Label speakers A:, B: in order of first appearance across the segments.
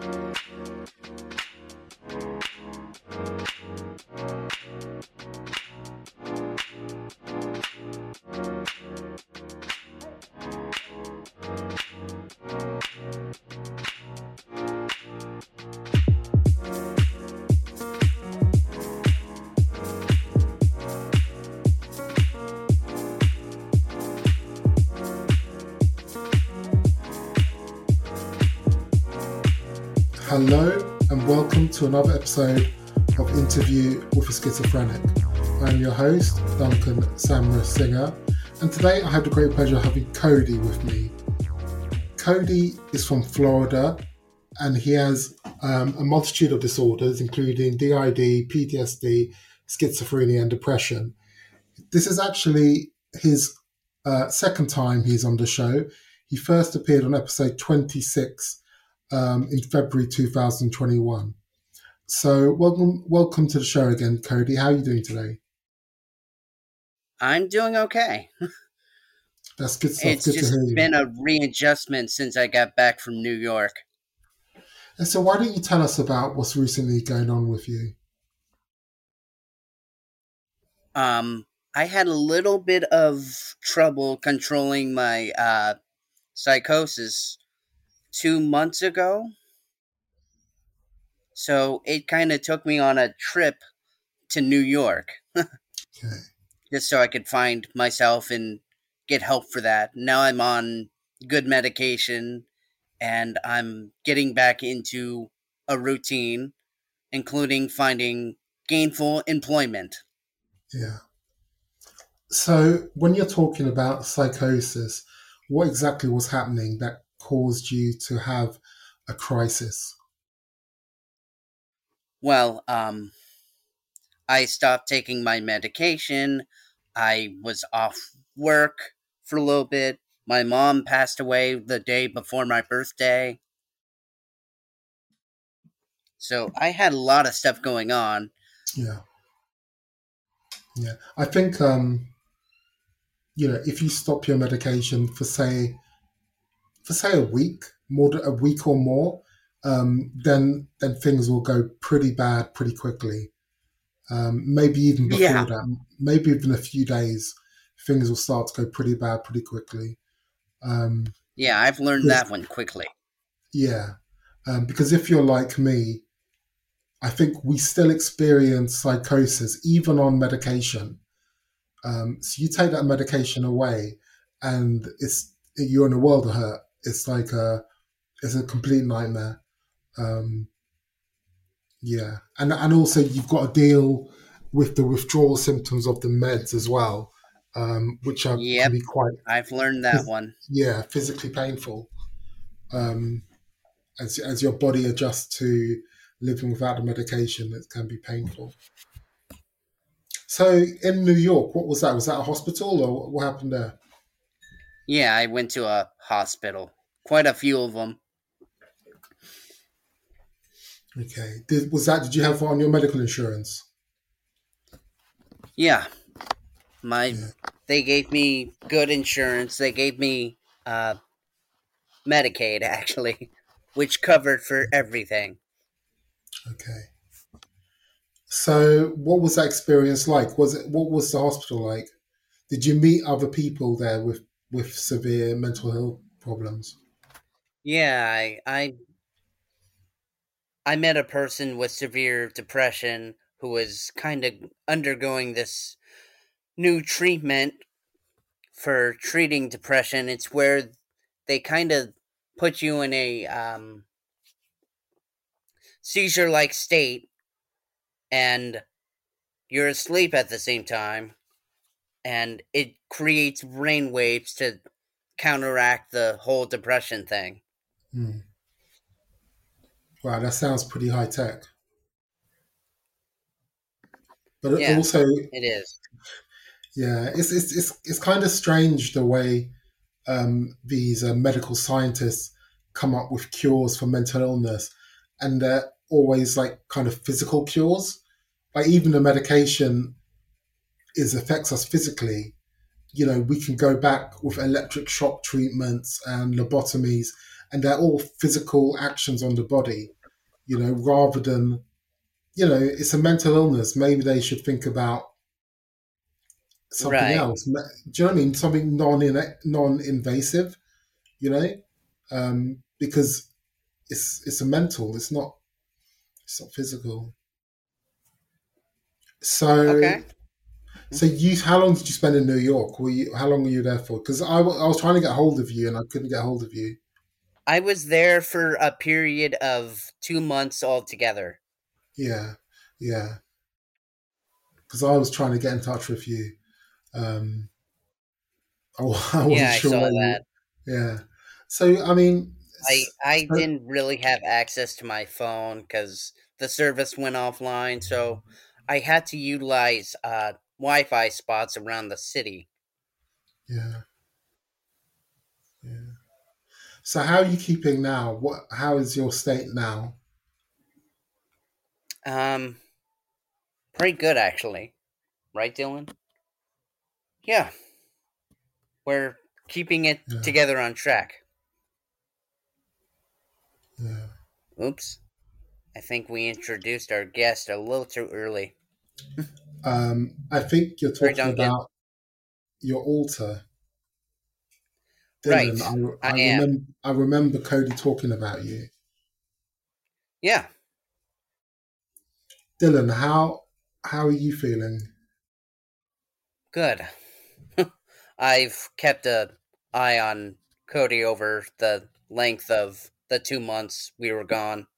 A: ああ。Hello, and welcome to another episode of Interview with a Schizophrenic. I'm your host, Duncan Samra Singer, and today I have the great pleasure of having Cody with me. Cody is from Florida, and he has um, a multitude of disorders, including DID, PTSD, schizophrenia, and depression. This is actually his uh, second time he's on the show. He first appeared on episode 26 um, in February 2021. So welcome, welcome to the show again, Cody. How are you doing today?
B: I'm doing okay.
A: That's good stuff.
B: It's
A: good
B: just
A: to hear you.
B: been a readjustment since I got back from New York.
A: And so, why don't you tell us about what's recently going on with you?
B: Um, I had a little bit of trouble controlling my uh, psychosis two months ago. So it kind of took me on a trip to New York
A: Okay.
B: just so I could find myself and get help for that. Now I'm on good medication and I'm getting back into a routine, including finding gainful employment.
A: Yeah. So, when you're talking about psychosis, what exactly was happening that caused you to have a crisis?
B: Well, um, I stopped taking my medication. I was off work for a little bit. My mom passed away the day before my birthday. So I had a lot of stuff going on.
A: Yeah. Yeah. I think, um, you know, if you stop your medication for, say, for say a week, more a week or more, um, then then things will go pretty bad pretty quickly. Um, maybe even before
B: Yeah.
A: that, maybe even a few days, things will start to go pretty bad pretty quickly. Um,
B: Yeah, I've learned that one quickly.
A: yeah, um, because if you're like me, I think we still experience psychosis even on medication. Um, so you take that medication away, and it's you're in a world of hurt. It's like a it's a complete nightmare. Um, yeah, and and also you've got to deal with the withdrawal symptoms of the meds as well, um, which are
B: Yep.
A: can be quite
B: I've learned that one.
A: yeah physically painful um, as as your body adjusts to living without the medication. It can be painful. So in New York, what was that? Was that a hospital or what happened there?
B: Yeah, I went to a hospital. Quite a few of them.
A: Okay, did, was that? Did you have on your medical insurance?
B: Yeah. My
A: Yeah.
B: they gave me good insurance. They gave me uh Medicaid actually, which covered for everything.
A: Okay. So, what was that experience like? Was it what was the hospital like? Did you meet other people there with with severe mental health problems?
B: Yeah, I I I met a person with severe depression who was kind of undergoing this new treatment for treating depression. It's where they kind of put you in a um, seizure like state and you're asleep at the same time and it creates brain waves to counteract the whole depression thing.
A: Hmm. Wow, that sounds pretty high tech. But it
B: Yeah.
A: also,
B: It is.
A: yeah, it's it's it's, it's kind of strange the way um, these uh, medical scientists come up with cures for mental illness, and they're always like kind of physical cures. Like even the medication is affects us physically. You know, we can go back with electric shock treatments and lobotomies, and they're all physical actions on the body, you know, rather than, you know, it's a mental illness. Maybe they should think about something
B: Right.
A: else. Do you know what I mean? Something non non invasive, you know, um, because it's it's a mental. It's not it's not physical. So
B: Okay.
A: So you how long did you spend in New York? Were you how long were you there for? Because I, I was trying to get hold of you and I couldn't get hold of you.
B: I was there for a period of two months altogether.
A: Yeah, yeah. Because I was trying to get in touch with you. Um, I, I wasn't
B: Yeah, I
A: sure.
B: saw
A: where you-
B: that.
A: yeah. So I mean,
B: I,
A: so-
B: didn't really have access to my phone because the service went offline, so I had to utilize uh, Wi-Fi spots around the city.
A: Yeah. Yeah. So how are you keeping now? What how is your state now?
B: Um, pretty good actually, right, Dylan? Yeah, we're keeping it
A: Yeah.
B: together on track.
A: Yeah.
B: Oops, I think we introduced our guest a little too early.
A: Um, I think you're talking about your alter.
B: Right,
A: Dylan, I,
B: I
A: I,
B: am.
A: remember, I remember Cody talking about you.
B: Yeah,
A: Dylan, how how are you feeling?
B: good. I've kept a eye on Cody over the length of the two months we were gone.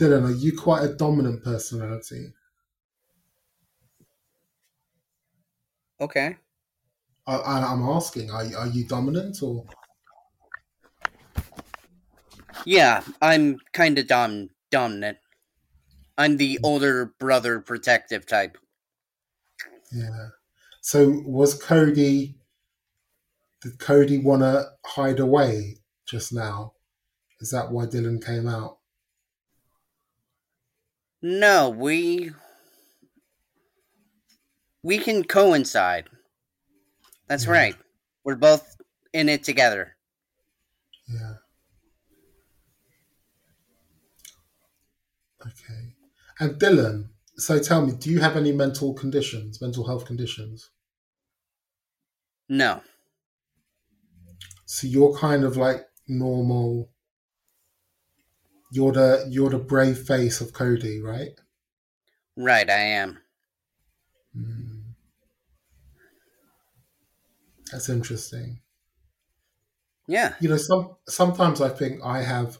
A: Dylan, are you quite a dominant personality?
B: Okay.
A: I, I, I'm asking, are, you- are you dominant or?
B: Yeah, I'm kind of dom- dominant. I'm the older brother protective type.
A: Yeah. So was Cody? Did Cody want to hide away just now? Is that why Dylan came out?
B: No, we we can coincide. That's
A: Yeah.
B: right. We're both in it together.
A: Yeah. Okay. And Dylan, so tell me, do you have any mental conditions, mental health conditions?
B: No.
A: So you're kind of like normal. You're the you're the brave face of Cody, right?
B: Right, I am.
A: Mm. That's interesting.
B: Yeah.
A: You know, some sometimes I think I have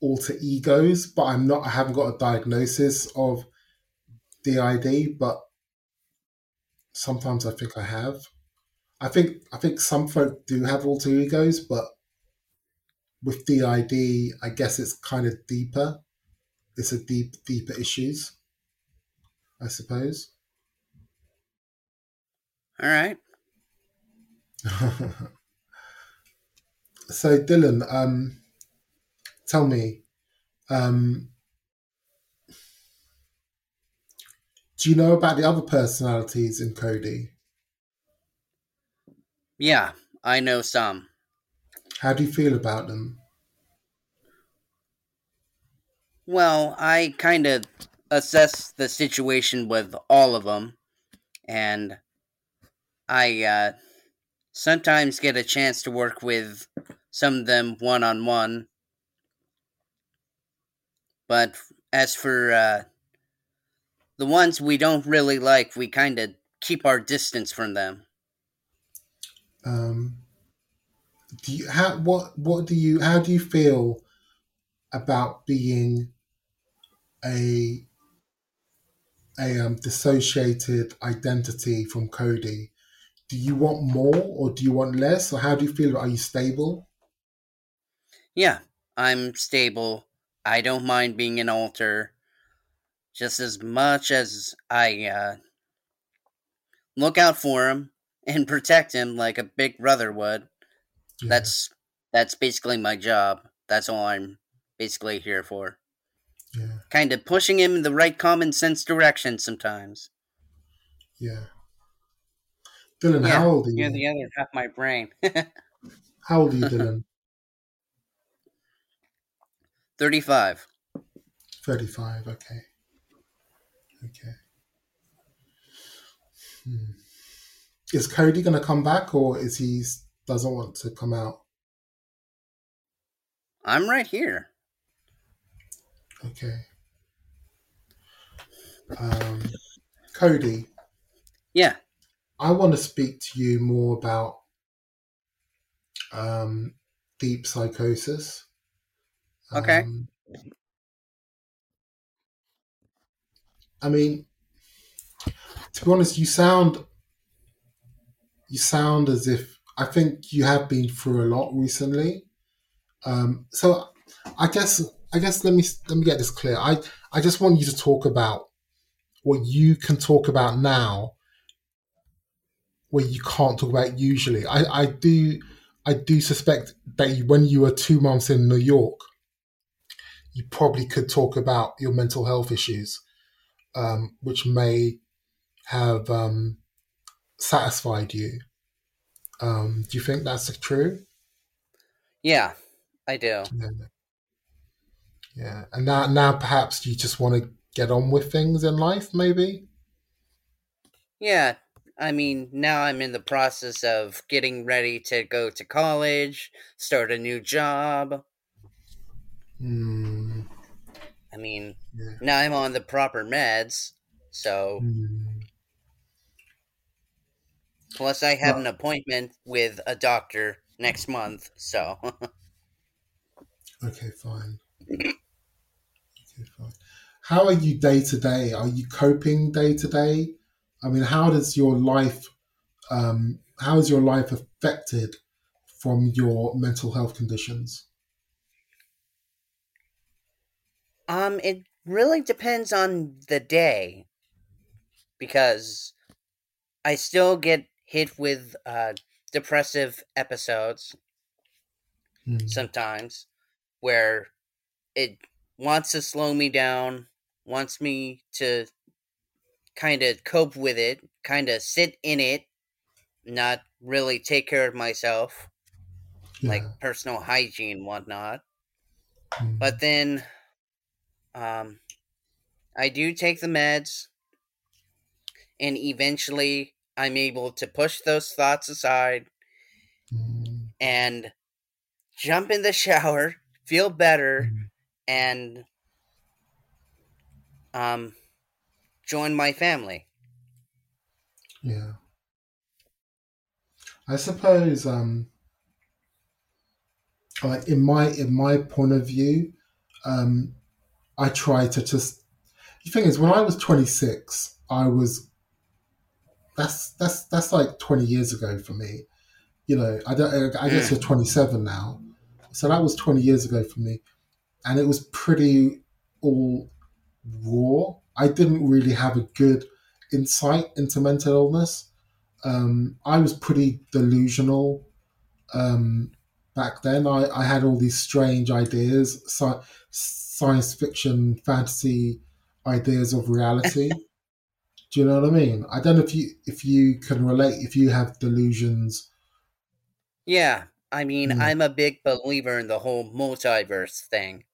A: alter egos, but I'm not. I haven't got a diagnosis of DID, but sometimes I think I have. I think I think some folk do have alter egos, but with DID, I guess it's kind of deeper. It's a deep, deeper issues, I suppose.
B: All right.
A: so Dylan, um, tell me, um, do you know about the other personalities in Cody?
B: Yeah, I know some.
A: How do you feel about them?
B: Well, I kind of assess the situation with all of them, and I uh, sometimes get a chance to work with some of them one on one. But as for uh, the ones we don't really like, we kind of keep our distance from them.
A: Um, do you how what what do you how do you feel about being a a um, dissociated identity from Cody? Do you want more or do you want less, or how do you feel? Are you stable?
B: Yeah, I'm stable. I don't mind being an alter just as much as I uh, look out for him and protect him like a big brother would.
A: Yeah,
B: That's that's basically my job. That's all I'm basically here for.
A: yeah,
B: Kind of pushing him in the right common sense direction sometimes.
A: yeah. Dylan,
B: Yeah,
A: how old are you?
B: You're the other half my brain.
A: How old are you, Dylan?
B: 35.
A: 35, okay. Okay. Hmm. Is Cody going to come back or is he doesn't want to come out?
B: I'm right here.
A: Okay. Um, Cody.
B: Yeah.
A: I want to speak to you more about um, deep psychosis.
B: Okay.
A: Um, I mean, to be honest, you sound you sound as if I think you have been through a lot recently. Um, so I guess I guess let me let me get this clear. I I just want you to talk about what you can talk about now, where you can't talk about usually. I I do I do suspect that you, when you were two months in New York, you probably could talk about your mental health issues, um, which may have um, satisfied you. Um, do you think that's true?
B: Yeah, I do.
A: Yeah. yeah. And now, now perhaps you just want to get on with things in life, maybe?
B: Yeah. I mean, now I'm in the process of getting ready to go to college, start a new job.
A: Mm.
B: I mean,
A: Yeah.
B: now I'm on the proper meds, so
A: Mm.
B: plus I have
A: Well-
B: an appointment with a doctor next month, so
A: Okay, fine. Okay, fine. How are you day to day? Are you coping day to day? I mean, how does your life, um, how is your life affected from your mental health conditions?
B: um it really depends on the day because I still get hit with uh depressive episodes
A: Mm.
B: sometimes where it wants to slow me down, wants me to kind of cope with it, kind of sit in it, not really take care of myself, like personal hygiene whatnot.
A: Mm.
B: But then, um, I do take the meds, and eventually I'm able to push those thoughts aside
A: Mm.
B: and jump in the shower, feel better,
A: Mm.
B: and um join my family.
A: Yeah. I suppose um like in my in my point of view, um I try to just the thing is when I was 26, I was that's that's that's like 20 years ago for me. You know, I don't I guess you're 27 now. So that was 20 years ago for me. And it was pretty all raw. I didn't really have a good insight into mental illness. Um, I was pretty delusional um, back then. I, I had all these strange ideas, sci- science fiction, fantasy ideas of reality. Do you know what I mean? I don't know if you if you can relate. If you have delusions,
B: Yeah, I mean,
A: Mm.
B: I'm a big believer in the whole multiverse thing.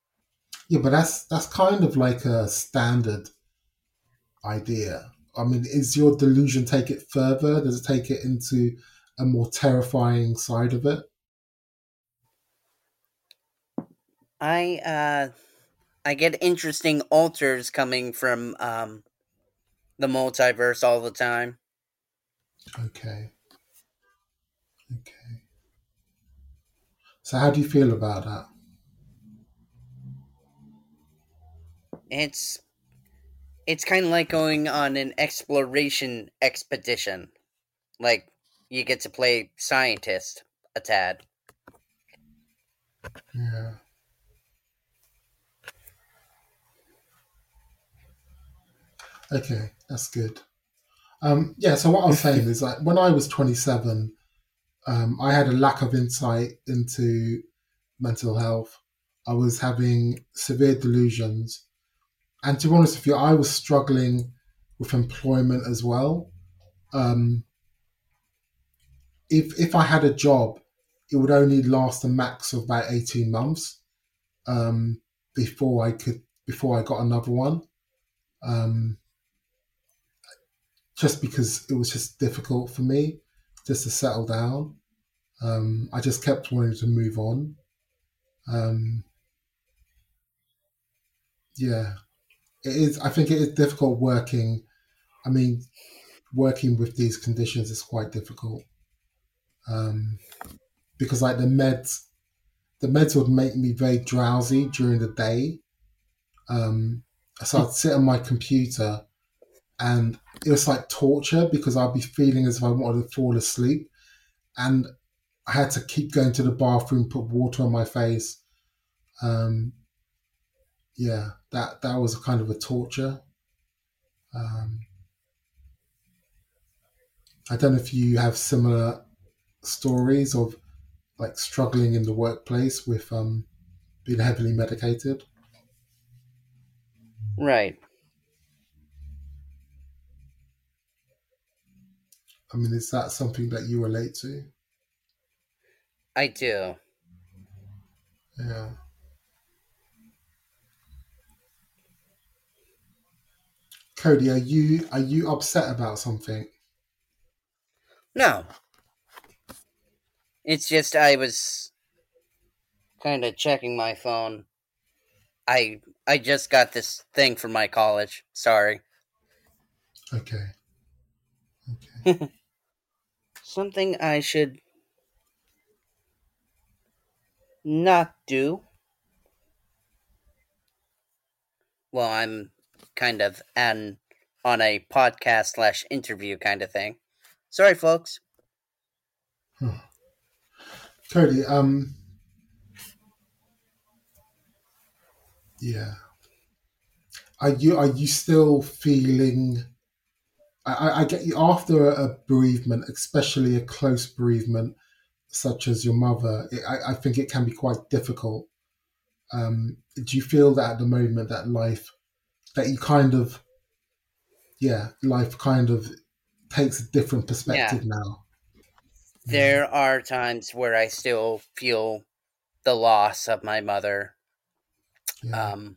A: yeah, but that's that's kind of like a standard idea. I mean, is your delusion take it further? Does it take it into a more terrifying side of it?
B: I uh I get interesting alters coming from um the multiverse all the time.
A: Okay. Okay. So how do you feel about that?
B: It's it's kind of like going on an exploration expedition. Like you get to play scientist a tad.
A: Yeah. Okay, that's good. Um, yeah, so what I was saying is like when I was 27, um, I had a lack of insight into mental health. I was having severe delusions. And to be honest with you, I was struggling with employment as well. Um, if if I had a job it would only last a max of about 18 months um, before I could before I got another one. Um, just because it was just difficult for me just to settle down. Um, I just kept wanting to move on. Um, yeah, it is. I think it is difficult working. I mean, working with these conditions is quite difficult um, because, like the meds, the meds would make me very drowsy during the day. Um, so I'd sit on my computer, and it was like torture because I'd be feeling as if I wanted to fall asleep, and I had to keep going to the bathroom, put water on my face. Um, yeah, that that was kind of a torture. Um, I don't know if you have similar stories of like struggling in the workplace with um, being heavily medicated.
B: Right.
A: I mean, is that something that you relate to?
B: I do.
A: Yeah. Cody, are you are you upset about something?
B: No. It's just I was kind of checking my phone. I I just got this thing from my college. Sorry.
A: Okay. Okay.
B: Something I should not do. Well, I'm kind of an on a podcast slash interview kind of thing. Sorry, folks.
A: Cody, um, yeah, are you are you still feeling? I, I get you after a bereavement, especially a close bereavement such as your mother. It, I, I think it can be quite difficult. Um, do you feel that at the moment that life that you kind of yeah life kind of takes a different perspective yeah. now
B: there are times where i still feel the loss of my mother yeah. um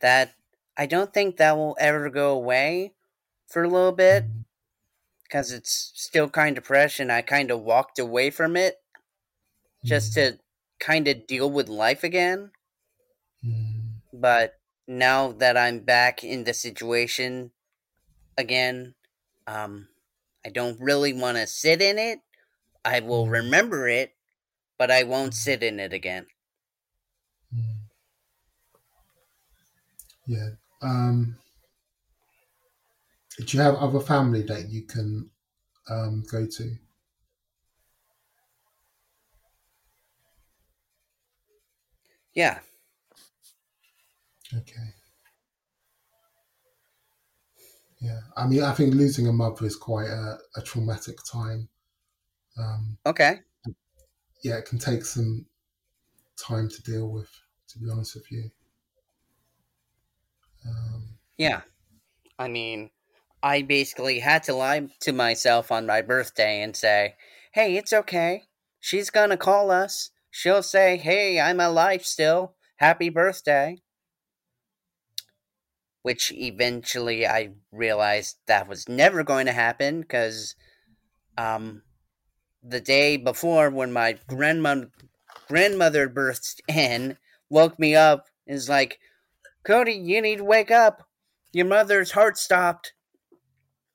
B: that i don't think that will ever go away for a little bit because mm-hmm. it's still kind of fresh and i kind of walked away from it just mm. to kind of deal with life again mm. but now that I'm back in the situation again, um, I don't really want to sit in it. I will mm-hmm. remember it, but I won't sit in it again.
A: Mm-hmm. Yeah. Um, do you have other family that you can um, go to?
B: Yeah.
A: Okay. Yeah, I mean, I think losing a mother is quite a, a traumatic time. Um,
B: okay.
A: Yeah, it can take some time to deal with. To be honest with you.
B: Um, yeah, I mean, I basically had to lie to myself on my birthday and say, "Hey, it's okay. She's gonna call us. She'll say, "Hey, I'm alive still. Happy birthday." Which eventually I realized that was never going to happen because um, the day before when my grandmother grandmother burst in, woke me up, is like, Cody, you need to wake up. Your mother's heart stopped.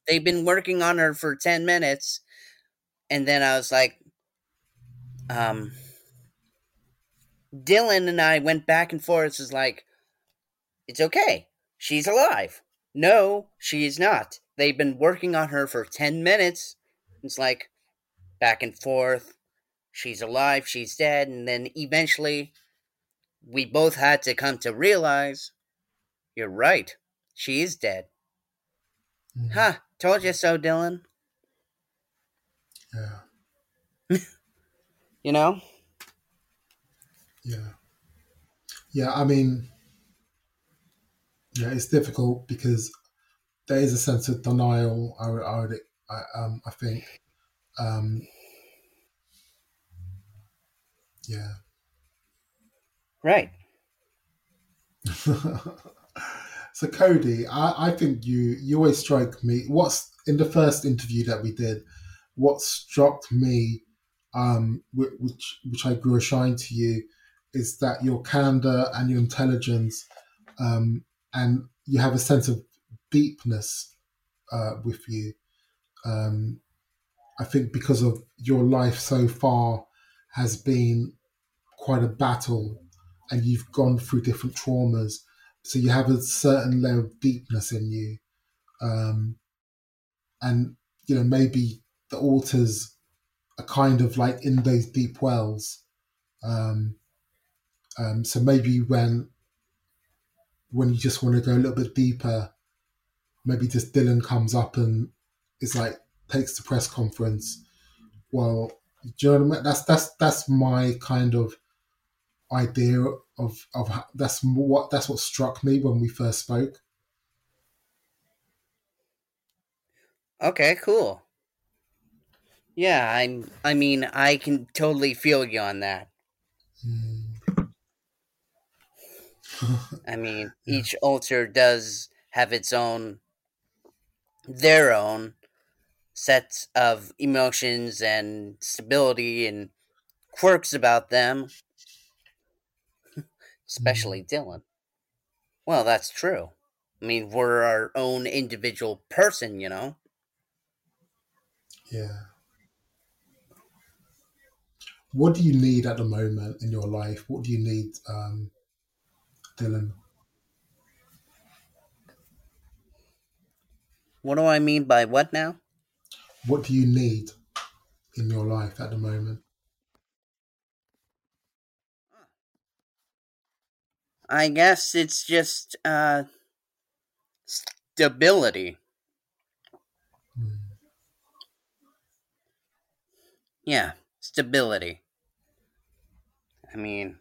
B: They've been working on her for 10 minutes. And then I was like, um, Dylan and I went back and forth. It's like, it's okay. She's alive. No, she is not. They've been working on her for 10 minutes. It's like back and forth. She's alive, she's dead, and then eventually we both had to come to realize you're right. She is dead. Mm-hmm. Huh, told you so, Dylan.
A: Yeah.
B: you know?
A: Yeah. Yeah, I mean, yeah, it's difficult because there is a sense of denial. I would, I, would, I, um, I think, um, Yeah.
B: Right.
A: so Cody, I, I think you you always strike me. What's in the first interview that we did? What struck me, um, which which I grew a shine to you, is that your candor and your intelligence, um, and you have a sense of deepness uh, with you. Um, I think because of your life so far has been quite a battle, and you've gone through different traumas, so you have a certain level of deepness in you, um, and you know maybe the alters are kind of like in those deep wells. Um, um, so maybe when when you just want to go a little bit deeper, maybe just Dylan comes up and is like takes the press conference. Well, do you know what I mean? That's that's that's my kind of idea of of that's what that's what struck me when we first spoke.
B: Okay, cool. Yeah, I'm. I mean, I can totally feel you on that. I mean, yeah. each alter does have its own, their own sets of emotions and stability and quirks about them. Especially mm. Dylan. Well, that's true. I mean, we're our own individual person, you know?
A: Yeah. What do you need at the moment in your life? What do you need um, Dylan.
B: What do I mean by what now?
A: What do you need in your life at the moment?
B: I guess it's just uh, stability. Hmm. Yeah, stability. I mean,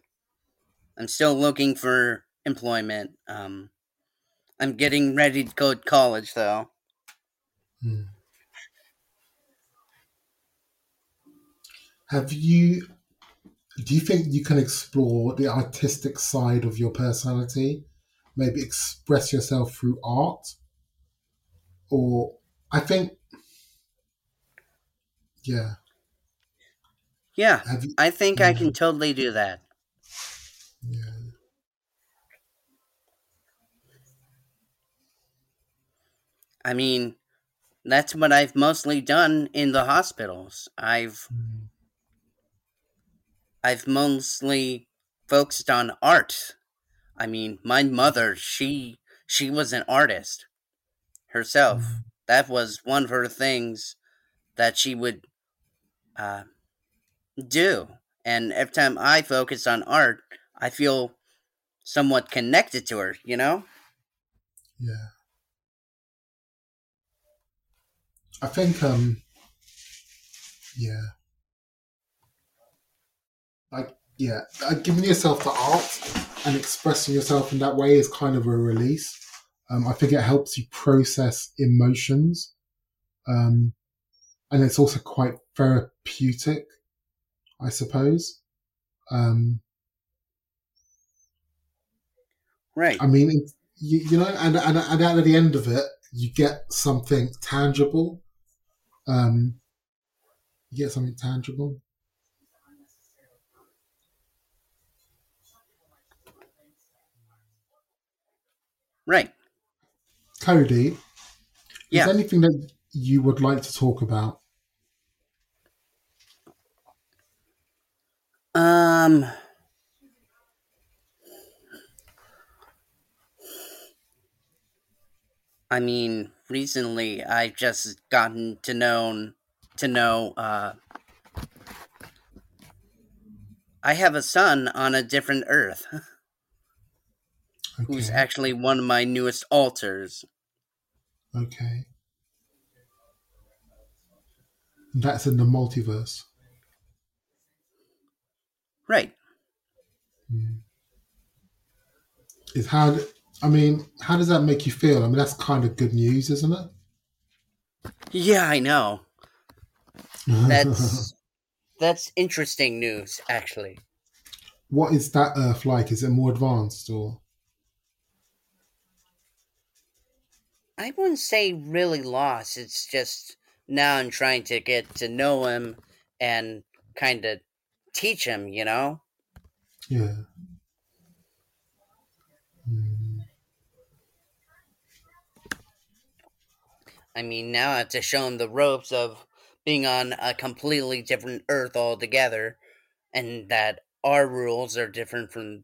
B: I'm still looking for employment. Um, I'm getting ready to go to college, though. Hmm.
A: Have you? Do you think you can explore the artistic side of your personality? Maybe express yourself through art, or I think, yeah,
B: yeah. You, I think I can totally do that. I mean, that's what I've mostly done in the hospitals. I've mm. I've mostly focused on art. I mean, my mother, she she was an artist herself. Mm. That was one of her things that she would uh, do. And every time I focus on art, I feel somewhat connected to her, you know?
A: Yeah. I think um yeah. Like yeah, giving yourself the art and expressing yourself in that way is kind of a release. Um, I think it helps you process emotions. Um, and it's also quite therapeutic, I suppose. Um,
B: Right. I
A: mean, you, you know, and, and, and at the end of it, you get something tangible. Um, you get something tangible.
B: Right.
A: Cody, yeah. is there anything that you would like to talk about?
B: Um, I mean, recently I've just gotten to know to know uh, I have a son on a different Earth. Okay. Who's actually one of my newest alters.
A: Okay. That's in the multiverse.
B: Right.
A: Mm. Is how I mean, how does that make you feel? I mean, that's kind of good news, isn't it?
B: Yeah, I know. That's that's interesting news, actually.
A: what is that Earth like? Is it more advanced or?
B: I wouldn't say really lost. It's just now I'm trying to get to know him and kind of teach him, you know?
A: Yeah.
B: I mean, now I have to show him the ropes of being on a completely different Earth altogether, and that our rules are different from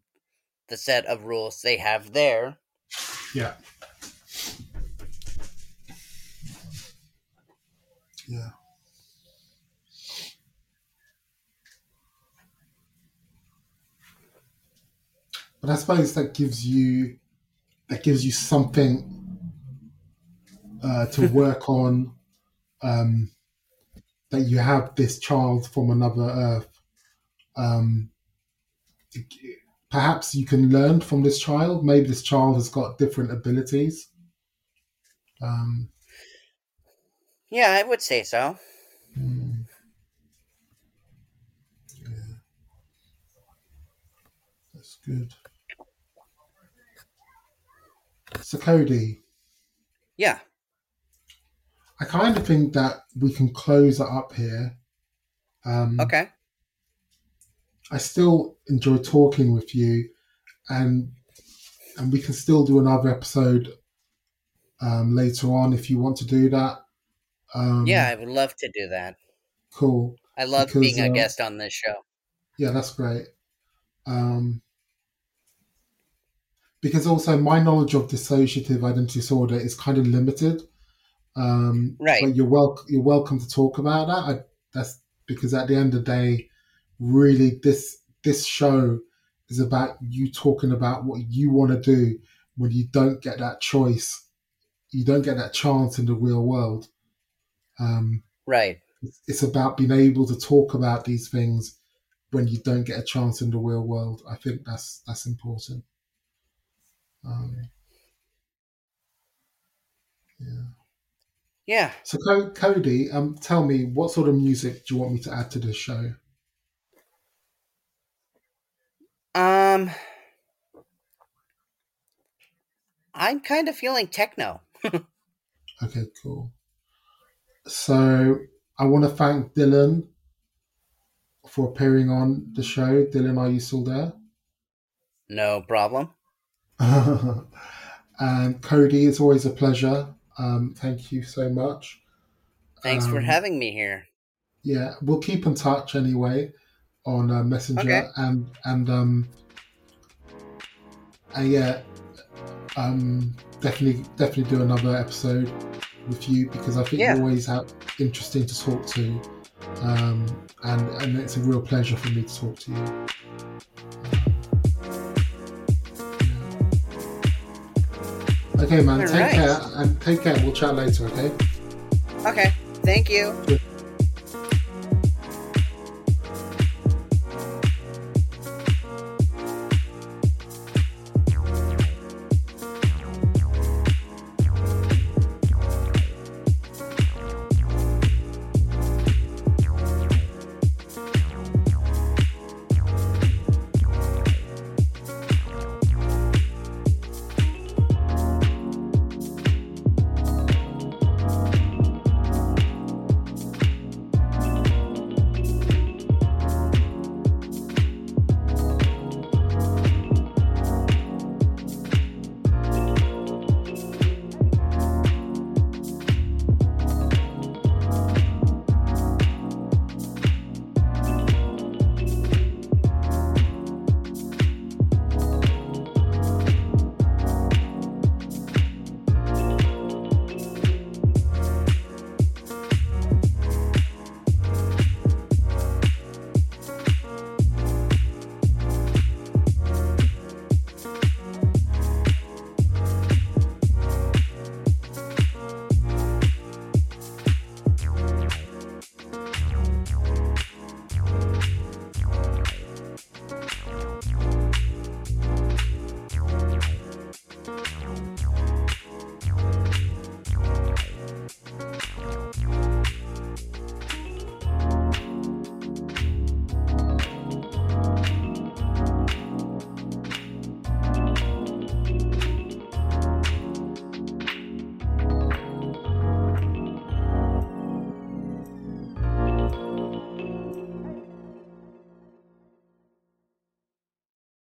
B: the set of rules they have there.
A: Yeah. Yeah. But I suppose that gives you that gives you something uh, to work on. Um, that you have this child from another Earth. Um, perhaps you can learn from this child. Maybe this child has got different abilities. Um,
B: yeah, I would say so.
A: Hmm. Yeah. That's good. So, Cody.
B: Yeah.
A: I kind of think that we can close it up here. Um,
B: okay.
A: I still enjoy talking with you, and and we can still do another episode um, later on if you want to do that. Um,
B: yeah, I would love to do that.
A: Cool.
B: I love because, being a uh, guest on this show.
A: Yeah, that's great. Um, because also my knowledge of dissociative identity disorder is kind of limited. Um,
B: right.
A: But you're welcome. You're welcome to talk about that. I, that's because at the end of the day, really, this this show is about you talking about what you want to do when you don't get that choice. You don't get that chance in the real world. Um,
B: right.
A: It's about being able to talk about these things when you don't get a chance in the real world. I think that's that's important. Um, yeah.
B: Yeah.
A: So, Cody, um, tell me what sort of music do you want me to add to this show?
B: Um, I'm kind of feeling techno.
A: okay, cool. So, I want to thank Dylan for appearing on the show. Dylan, are you still there?
B: No problem.
A: and Cody, it's always a pleasure. Um, thank you so much.
B: Thanks um, for having me here.
A: Yeah, we'll keep in touch anyway on uh, Messenger okay. and and um and yeah, um definitely definitely do another episode with you because I think yeah. you always have interesting to talk to, um and and it's a real pleasure for me to talk to you. Okay, man. All take right. care and take care. We'll chat later. Okay.
B: Okay. Thank you.